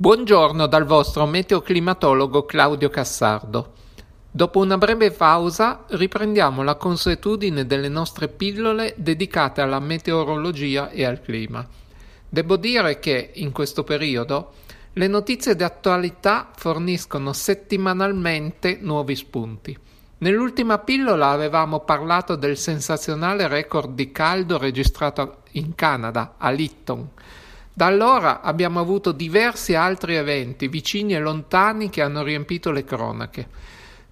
Buongiorno dal vostro meteoclimatologo Claudio Cassardo. Dopo una breve pausa riprendiamo la consuetudine delle nostre pillole dedicate alla meteorologia e al clima. Devo dire che in questo periodo le notizie di attualità forniscono settimanalmente nuovi spunti. Nell'ultima pillola avevamo parlato del sensazionale record di caldo registrato in Canada, a Lytton da allora abbiamo avuto diversi altri eventi, vicini e lontani, che hanno riempito le cronache.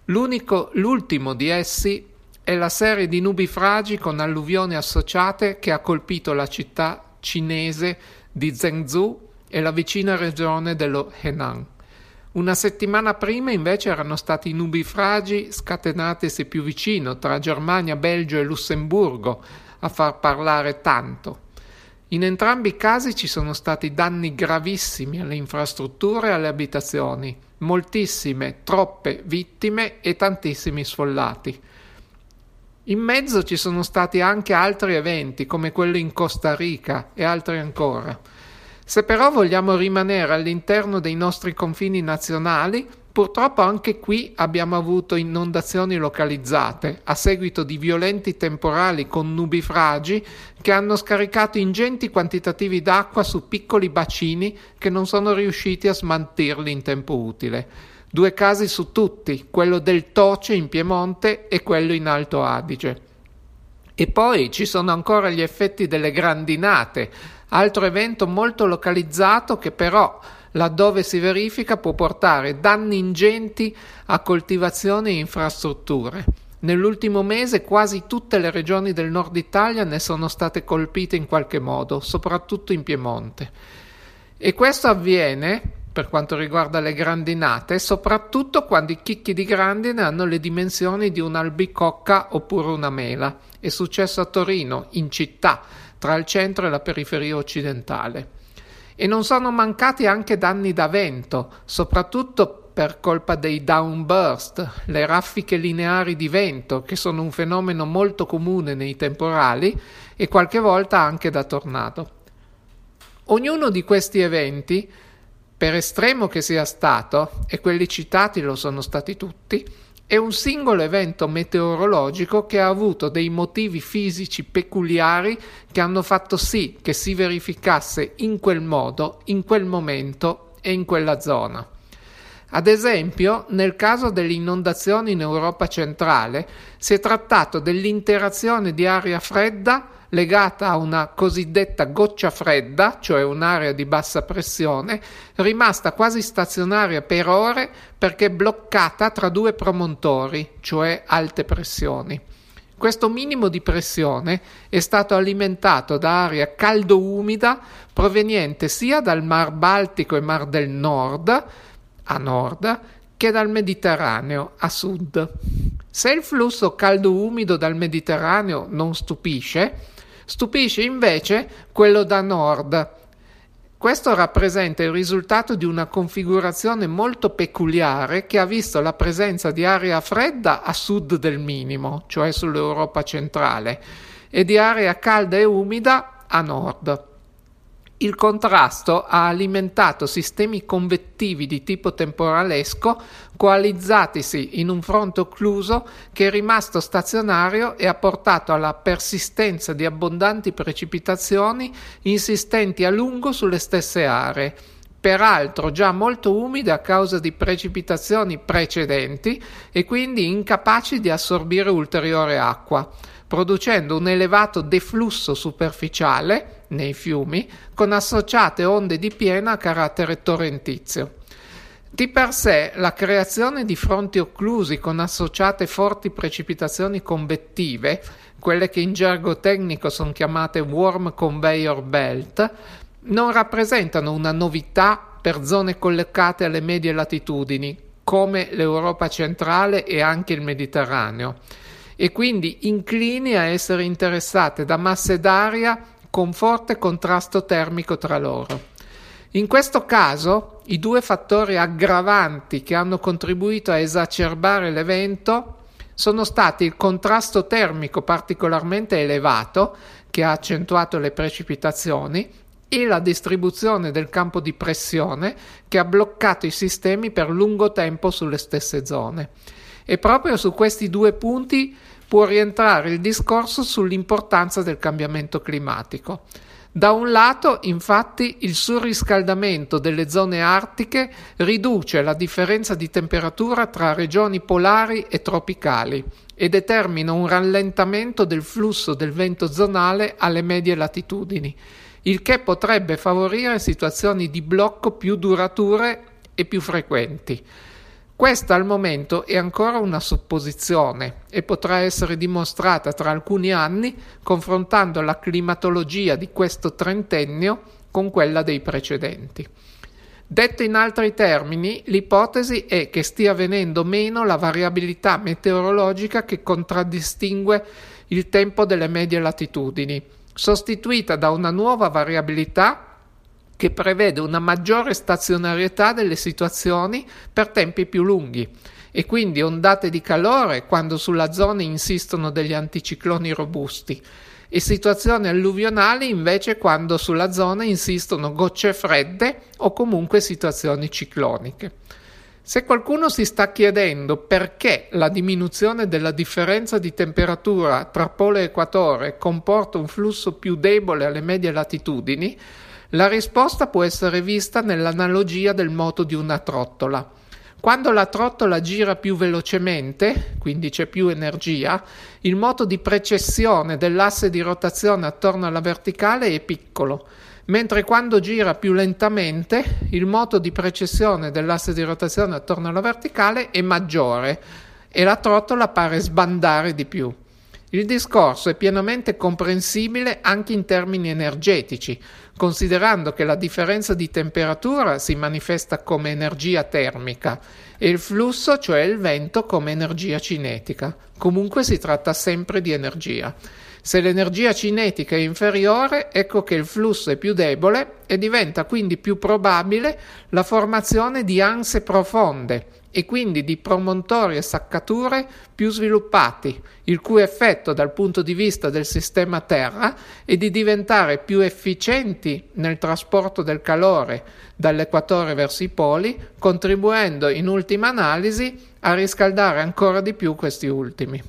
L'unico, l'ultimo di essi è la serie di nubifragi con alluvioni associate che ha colpito la città cinese di Zhengzhou e la vicina regione dello Henan. Una settimana prima invece erano stati nubifragi scatenatisi più vicino tra Germania, Belgio e Lussemburgo a far parlare tanto. In entrambi i casi ci sono stati danni gravissimi alle infrastrutture e alle abitazioni, moltissime, troppe vittime e tantissimi sfollati. In mezzo ci sono stati anche altri eventi, come quello in Costa Rica e altri ancora. Se però vogliamo rimanere all'interno dei nostri confini nazionali, Purtroppo anche qui abbiamo avuto inondazioni localizzate a seguito di violenti temporali con nubifragi che hanno scaricato ingenti quantitativi d'acqua su piccoli bacini che non sono riusciti a smaltirli in tempo utile. Due casi su tutti, quello del Toce in Piemonte e quello in Alto Adige. E poi ci sono ancora gli effetti delle grandinate, altro evento molto localizzato che però laddove si verifica può portare danni ingenti a coltivazioni e infrastrutture. Nell'ultimo mese quasi tutte le regioni del nord Italia ne sono state colpite in qualche modo, soprattutto in Piemonte. E questo avviene, per quanto riguarda le grandinate, soprattutto quando i chicchi di grandine hanno le dimensioni di un'albicocca oppure una mela. È successo a Torino, in città, tra il centro e la periferia occidentale. E non sono mancati anche danni da vento, soprattutto per colpa dei downburst, le raffiche lineari di vento, che sono un fenomeno molto comune nei temporali e qualche volta anche da tornado. Ognuno di questi eventi, per estremo che sia stato, e quelli citati lo sono stati tutti, è un singolo evento meteorologico che ha avuto dei motivi fisici peculiari che hanno fatto sì che si verificasse in quel modo, in quel momento e in quella zona. Ad esempio, nel caso delle inondazioni in Europa centrale, si è trattato dell'interazione di aria fredda legata a una cosiddetta goccia fredda, cioè un'area di bassa pressione, rimasta quasi stazionaria per ore perché bloccata tra due promontori, cioè alte pressioni. Questo minimo di pressione è stato alimentato da aria caldo-umida proveniente sia dal Mar Baltico e Mar del Nord, a nord, che dal Mediterraneo a sud. Se il flusso caldo-umido dal Mediterraneo non stupisce, Stupisce invece quello da nord. Questo rappresenta il risultato di una configurazione molto peculiare che ha visto la presenza di aria fredda a sud del minimo, cioè sull'Europa centrale, e di aria calda e umida a nord. Il contrasto ha alimentato sistemi convettivi di tipo temporalesco coalizzatisi in un fronte occluso che è rimasto stazionario e ha portato alla persistenza di abbondanti precipitazioni insistenti a lungo sulle stesse aree peraltro già molto umide a causa di precipitazioni precedenti e quindi incapaci di assorbire ulteriore acqua producendo un elevato deflusso superficiale nei fiumi con associate onde di piena a carattere torrentizio. Di per sé la creazione di fronti occlusi con associate forti precipitazioni convettive, quelle che in gergo tecnico sono chiamate warm conveyor belt, non rappresentano una novità per zone collocate alle medie latitudini, come l'Europa centrale e anche il Mediterraneo e quindi inclini a essere interessate da masse d'aria con forte contrasto termico tra loro. In questo caso, i due fattori aggravanti che hanno contribuito a esacerbare l'evento sono stati il contrasto termico particolarmente elevato, che ha accentuato le precipitazioni, e la distribuzione del campo di pressione che ha bloccato i sistemi per lungo tempo sulle stesse zone. E proprio su questi due punti può rientrare il discorso sull'importanza del cambiamento climatico. Da un lato, infatti, il surriscaldamento delle zone artiche riduce la differenza di temperatura tra regioni polari e tropicali e determina un rallentamento del flusso del vento zonale alle medie latitudini, il che potrebbe favorire situazioni di blocco più durature e più frequenti. Questa al momento è ancora una supposizione e potrà essere dimostrata tra alcuni anni confrontando la climatologia di questo trentennio con quella dei precedenti. Detto in altri termini, l'ipotesi è che stia venendo meno la variabilità meteorologica che contraddistingue il tempo delle medie latitudini, sostituita da una nuova variabilità che prevede una maggiore stazionarietà delle situazioni per tempi più lunghi e quindi ondate di calore quando sulla zona insistono degli anticicloni robusti e situazioni alluvionali invece quando sulla zona insistono gocce fredde o comunque situazioni cicloniche. Se qualcuno si sta chiedendo perché la diminuzione della differenza di temperatura tra polo e equatore comporta un flusso più debole alle medie latitudini, la risposta può essere vista nell'analogia del moto di una trottola. Quando la trottola gira più velocemente, quindi c'è più energia, il moto di precessione dell'asse di rotazione attorno alla verticale è piccolo, mentre quando gira più lentamente il moto di precessione dell'asse di rotazione attorno alla verticale è maggiore e la trottola pare sbandare di più. Il discorso è pienamente comprensibile anche in termini energetici, considerando che la differenza di temperatura si manifesta come energia termica e il flusso, cioè il vento, come energia cinetica. Comunque si tratta sempre di energia. Se l'energia cinetica è inferiore, ecco che il flusso è più debole e diventa quindi più probabile la formazione di anse profonde e quindi di promontori e saccature più sviluppati, il cui effetto dal punto di vista del sistema Terra è di diventare più efficienti nel trasporto del calore dall'equatore verso i poli, contribuendo in ultima analisi a riscaldare ancora di più questi ultimi.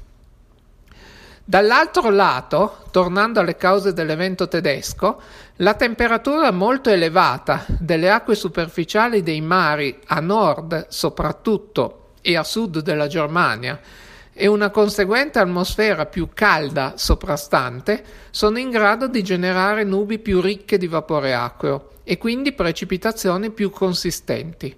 Dall'altro lato, tornando alle cause dell'evento tedesco, la temperatura molto elevata delle acque superficiali dei mari a nord soprattutto e a sud della Germania e una conseguente atmosfera più calda soprastante sono in grado di generare nubi più ricche di vapore acqueo e quindi precipitazioni più consistenti.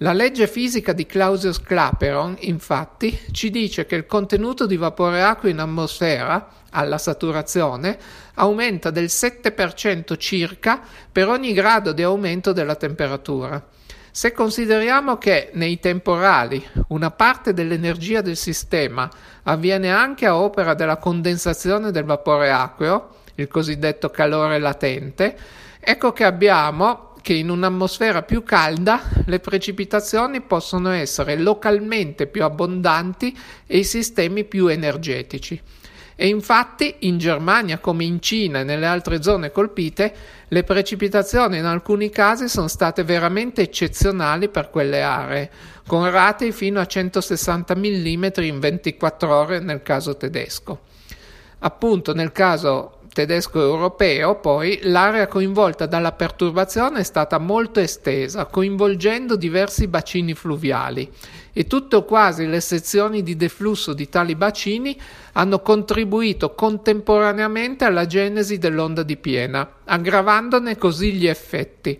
La legge fisica di Clausius-Clapeyron, infatti, ci dice che il contenuto di vapore acqueo in atmosfera, alla saturazione, aumenta del 7% circa per ogni grado di aumento della temperatura. Se consideriamo che nei temporali una parte dell'energia del sistema avviene anche a opera della condensazione del vapore acqueo, il cosiddetto calore latente, ecco che abbiamo che in un'atmosfera più calda le precipitazioni possono essere localmente più abbondanti e i sistemi più energetici. E infatti in Germania come in Cina e nelle altre zone colpite le precipitazioni in alcuni casi sono state veramente eccezionali per quelle aree, con rate fino a 160 mm in 24 ore nel caso tedesco. Appunto nel caso tedesco-europeo, poi, l'area coinvolta dalla perturbazione è stata molto estesa, coinvolgendo diversi bacini fluviali e tutte o quasi le sezioni di deflusso di tali bacini hanno contribuito contemporaneamente alla genesi dell'onda di piena, aggravandone così gli effetti.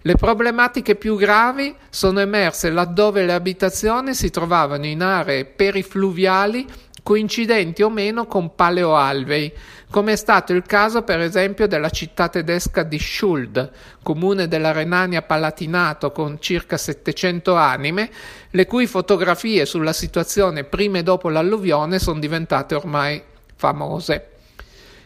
Le problematiche più gravi sono emerse laddove le abitazioni si trovavano in aree perifluviali coincidenti o meno con paleoalvei, come è stato il caso per esempio della città tedesca di Schuld, comune della Renania Palatinato con circa 700 anime, le cui fotografie sulla situazione prima e dopo l'alluvione sono diventate ormai famose.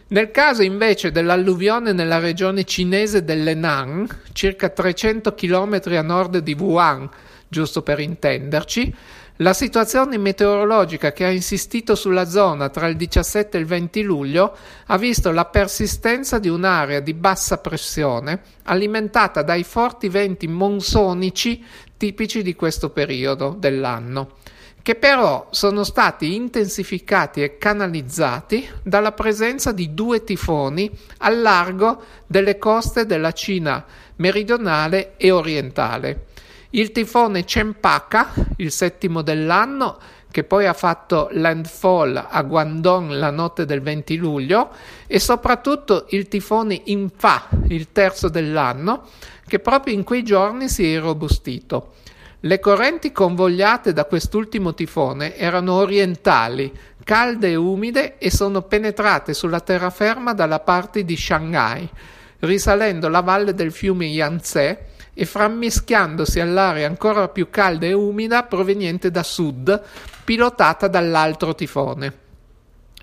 Nel caso invece dell'alluvione nella regione cinese dell'Henan, circa 300 km a nord di Wuhan, giusto per intenderci, La situazione meteorologica che ha insistito sulla zona tra il 17 e il 20 luglio ha visto la persistenza di un'area di bassa pressione alimentata dai forti venti monsonici tipici di questo periodo dell'anno, che però sono stati intensificati e canalizzati dalla presenza di due tifoni al largo delle coste della Cina meridionale e orientale il tifone Cempaka, il settimo dell'anno, che poi ha fatto landfall a Guangdong la notte del 20 luglio, e soprattutto il tifone Infa, il terzo dell'anno, che proprio in quei giorni si è robustito. Le correnti convogliate da quest'ultimo tifone erano orientali, calde e umide e sono penetrate sulla terraferma dalla parte di Shanghai, risalendo la valle del fiume Yangtze e frammischiandosi all'aria ancora più calda e umida proveniente da sud, pilotata dall'altro tifone.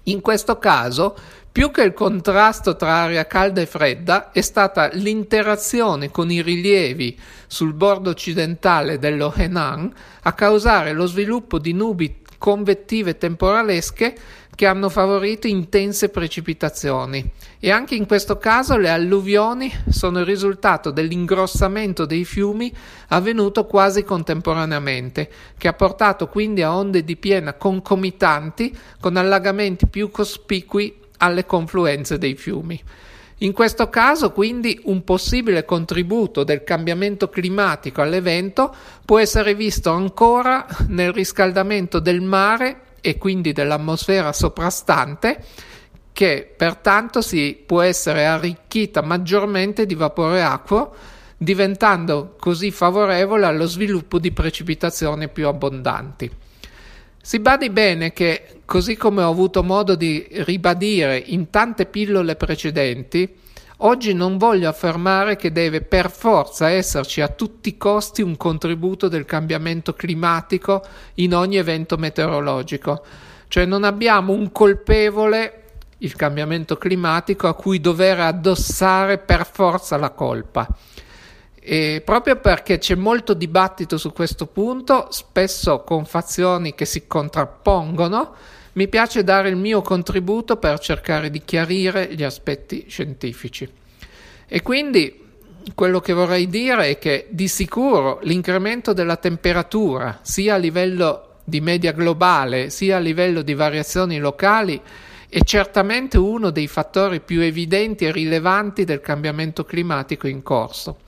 In questo caso, più che il contrasto tra aria calda e fredda, è stata l'interazione con i rilievi sul bordo occidentale dello Henan a causare lo sviluppo di nubi convettive temporalesche che hanno favorito intense precipitazioni e anche in questo caso le alluvioni sono il risultato dell'ingrossamento dei fiumi avvenuto quasi contemporaneamente, che ha portato quindi a onde di piena concomitanti con allagamenti più cospicui alle confluenze dei fiumi. In questo caso, quindi, un possibile contributo del cambiamento climatico all'evento può essere visto ancora nel riscaldamento del mare e quindi dell'atmosfera soprastante che pertanto si può essere arricchita maggiormente di vapore acqueo diventando così favorevole allo sviluppo di precipitazioni più abbondanti. Si badi bene che, così come ho avuto modo di ribadire in tante pillole precedenti, oggi non voglio affermare che deve per forza esserci a tutti i costi un contributo del cambiamento climatico in ogni evento meteorologico, cioè non abbiamo un colpevole il cambiamento climatico a cui dover addossare per forza la colpa. E proprio perché c'è molto dibattito su questo punto, spesso con fazioni che si contrappongono, mi piace dare il mio contributo per cercare di chiarire gli aspetti scientifici. E quindi quello che vorrei dire è che di sicuro l'incremento della temperatura, sia a livello di media globale, sia a livello di variazioni locali, è certamente uno dei fattori più evidenti e rilevanti del cambiamento climatico in corso.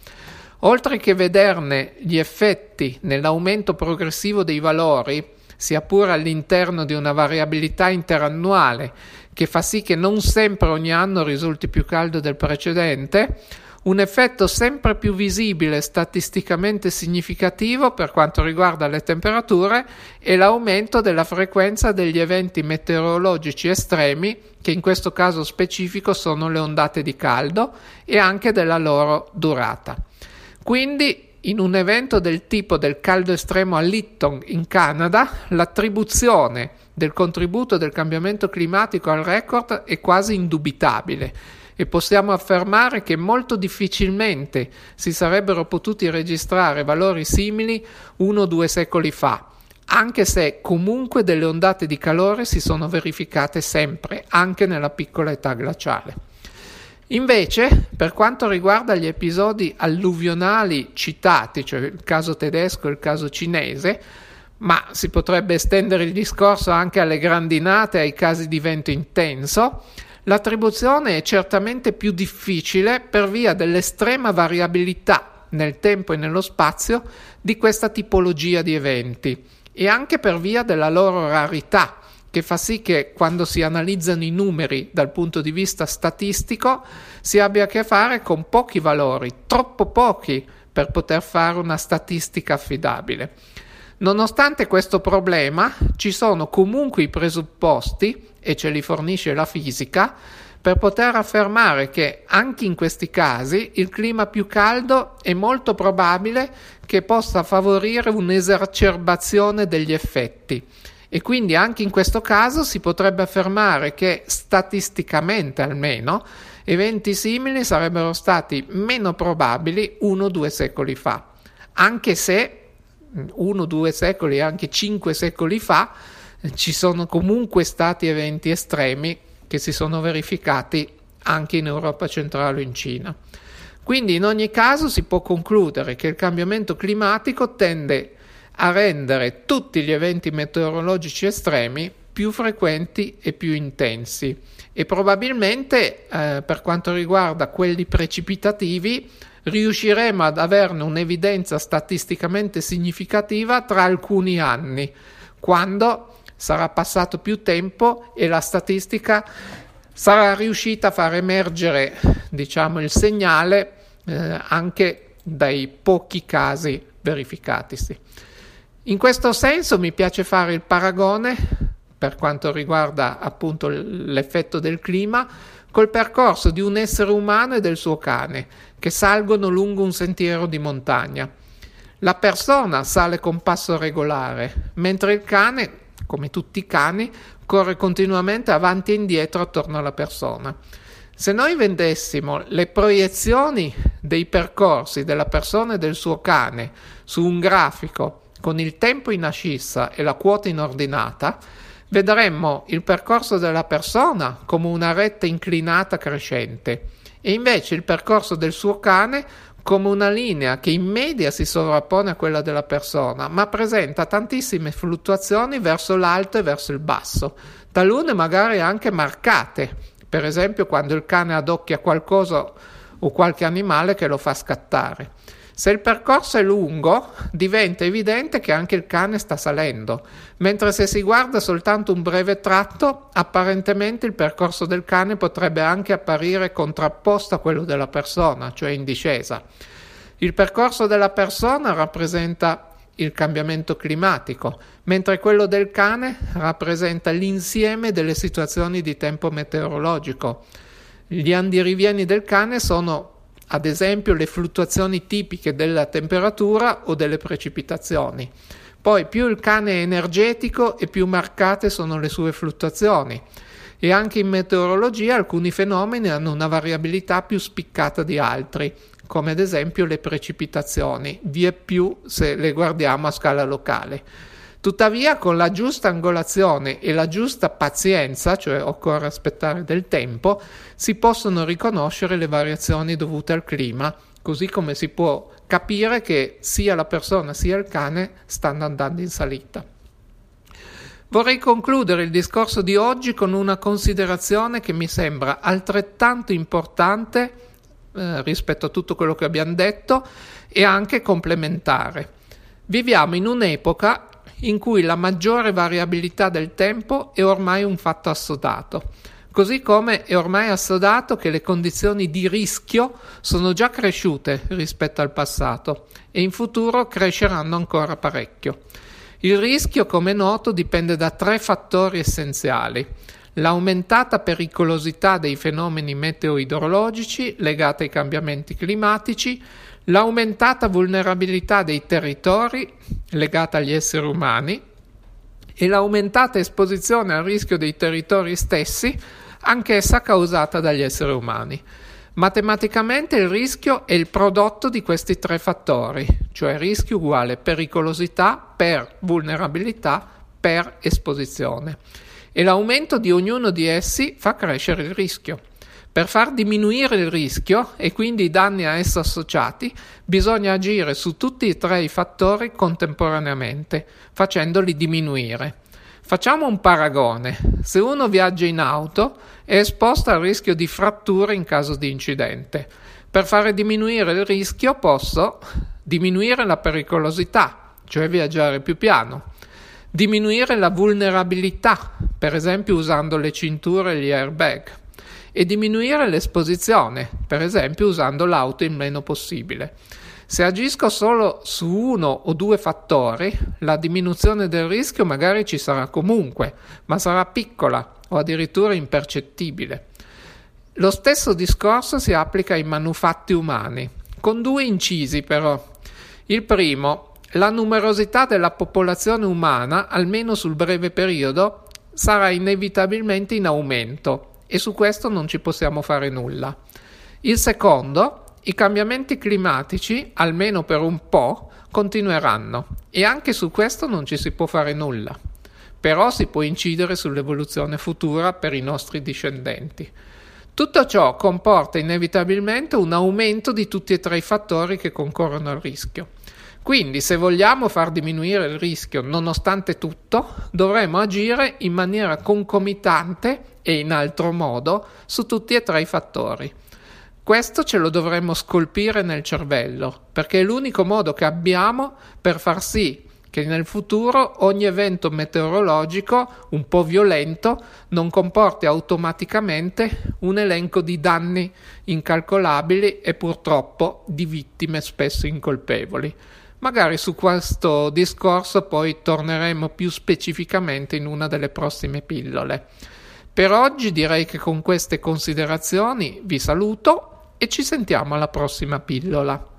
Oltre che vederne gli effetti nell'aumento progressivo dei valori, sia pure all'interno di una variabilità interannuale che fa sì che non sempre ogni anno risulti più caldo del precedente, un effetto sempre più visibile e statisticamente significativo per quanto riguarda le temperature è l'aumento della frequenza degli eventi meteorologici estremi, che in questo caso specifico sono le ondate di caldo, e anche della loro durata. Quindi in un evento del tipo del caldo estremo a Lytton in Canada, l'attribuzione del contributo del cambiamento climatico al record è quasi indubitabile e possiamo affermare che molto difficilmente si sarebbero potuti registrare valori simili uno o due secoli fa, anche se comunque delle ondate di calore si sono verificate sempre, anche nella piccola età glaciale. Invece, per quanto riguarda gli episodi alluvionali citati, cioè il caso tedesco e il caso cinese, ma si potrebbe estendere il discorso anche alle grandinate ai casi di vento intenso, l'attribuzione è certamente più difficile per via dell'estrema variabilità nel tempo e nello spazio di questa tipologia di eventi e anche per via della loro rarità che fa sì che quando si analizzano i numeri dal punto di vista statistico si abbia a che fare con pochi valori, troppo pochi per poter fare una statistica affidabile. Nonostante questo problema, ci sono comunque i presupposti, e ce li fornisce la fisica, per poter affermare che anche in questi casi il clima più caldo è molto probabile che possa favorire un'esacerbazione degli effetti e quindi anche in questo caso si potrebbe affermare che statisticamente almeno eventi simili sarebbero stati meno probabili uno o due secoli fa, anche se uno, due secoli, anche cinque secoli fa, ci sono comunque stati eventi estremi che si sono verificati anche in Europa centrale o in Cina. Quindi in ogni caso si può concludere che il cambiamento climatico tende a rendere tutti gli eventi meteorologici estremi più frequenti e più intensi e probabilmente eh, per quanto riguarda quelli precipitativi riusciremo ad averne un'evidenza statisticamente significativa tra alcuni anni, quando sarà passato più tempo e la statistica sarà riuscita a far emergere diciamo, il segnale eh, anche dai pochi casi verificatisi. In questo senso mi piace fare il paragone per quanto riguarda appunto l'effetto del clima col percorso di un essere umano e del suo cane che salgono lungo un sentiero di montagna. La persona sale con passo regolare, mentre il cane, come tutti i cani, corre continuamente avanti e indietro attorno alla persona. Se noi vendessimo le proiezioni dei percorsi della persona e del suo cane su un grafico con il tempo in ascissa e la quota in ordinata, vedremmo il percorso della persona come una retta inclinata crescente e invece il percorso del suo cane come una linea che in media si sovrappone a quella della persona, ma presenta tantissime fluttuazioni verso l'alto e verso il basso, talune magari anche marcate, per esempio quando il cane adocchia qualcosa o qualche animale che lo fa scattare. Se il percorso è lungo, diventa evidente che anche il cane sta salendo, mentre se si guarda soltanto un breve tratto, apparentemente il percorso del cane potrebbe anche apparire contrapposto a quello della persona, cioè in discesa. Il percorso della persona rappresenta il cambiamento climatico, mentre quello del cane rappresenta l'insieme delle situazioni di tempo meteorologico. Gli andirivieni del cane sono ad esempio le fluttuazioni tipiche della temperatura o delle precipitazioni. Poi più il cane è energetico e più marcate sono le sue fluttuazioni. E anche in meteorologia alcuni fenomeni hanno una variabilità più spiccata di altri, come ad esempio le precipitazioni, vie più se le guardiamo a scala locale. Tuttavia, con la giusta angolazione e la giusta pazienza, cioè occorre aspettare del tempo, si possono riconoscere le variazioni dovute al clima, così come si può capire che sia la persona sia il cane stanno andando in salita. Vorrei concludere il discorso di oggi con una considerazione che mi sembra altrettanto importante eh, rispetto a tutto quello che abbiamo detto e anche complementare. Viviamo in un'epoca in cui la maggiore variabilità del tempo è ormai un fatto assodato, così come è ormai assodato che le condizioni di rischio sono già cresciute rispetto al passato e in futuro cresceranno ancora parecchio. Il rischio, come è noto, dipende da tre fattori essenziali l'aumentata pericolosità dei fenomeni meteo-idrologici legati ai cambiamenti climatici, l'aumentata vulnerabilità dei territori legata agli esseri umani e l'aumentata esposizione al rischio dei territori stessi, anch'essa causata dagli esseri umani. Matematicamente il rischio è il prodotto di questi tre fattori, cioè rischio uguale pericolosità per vulnerabilità per esposizione. E l'aumento di ognuno di essi fa crescere il rischio. Per far diminuire il rischio e quindi i danni a esso associati, bisogna agire su tutti e tre i fattori contemporaneamente, facendoli diminuire. Facciamo un paragone. Se uno viaggia in auto è esposto al rischio di fratture in caso di incidente. Per fare diminuire il rischio posso diminuire la pericolosità, cioè viaggiare più piano, diminuire la vulnerabilità, per esempio usando le cinture e gli airbag e diminuire l'esposizione, per esempio usando l'auto il meno possibile. Se agisco solo su uno o due fattori, la diminuzione del rischio magari ci sarà comunque, ma sarà piccola o addirittura impercettibile. Lo stesso discorso si applica ai manufatti umani, con due incisi però. Il primo, la numerosità della popolazione umana, almeno sul breve periodo, sarà inevitabilmente in aumento e su questo non ci possiamo fare nulla. Il secondo, i cambiamenti climatici, almeno per un po', continueranno e anche su questo non ci si può fare nulla. Però si può incidere sull'evoluzione futura per i nostri discendenti. Tutto ciò comporta inevitabilmente un aumento di tutti e tre i fattori che concorrono al rischio. Quindi, se vogliamo far diminuire il rischio nonostante tutto, dovremo agire in maniera concomitante e in altro modo su tutti e tre i fattori. Questo ce lo dovremmo scolpire nel cervello, perché è l'unico modo che abbiamo per far sì che nel futuro ogni evento meteorologico un po' violento non comporti automaticamente un elenco di danni incalcolabili e purtroppo di vittime spesso incolpevoli. Magari su questo discorso poi torneremo più specificamente in una delle prossime pillole. Per oggi direi che con queste considerazioni vi saluto e ci sentiamo alla prossima pillola.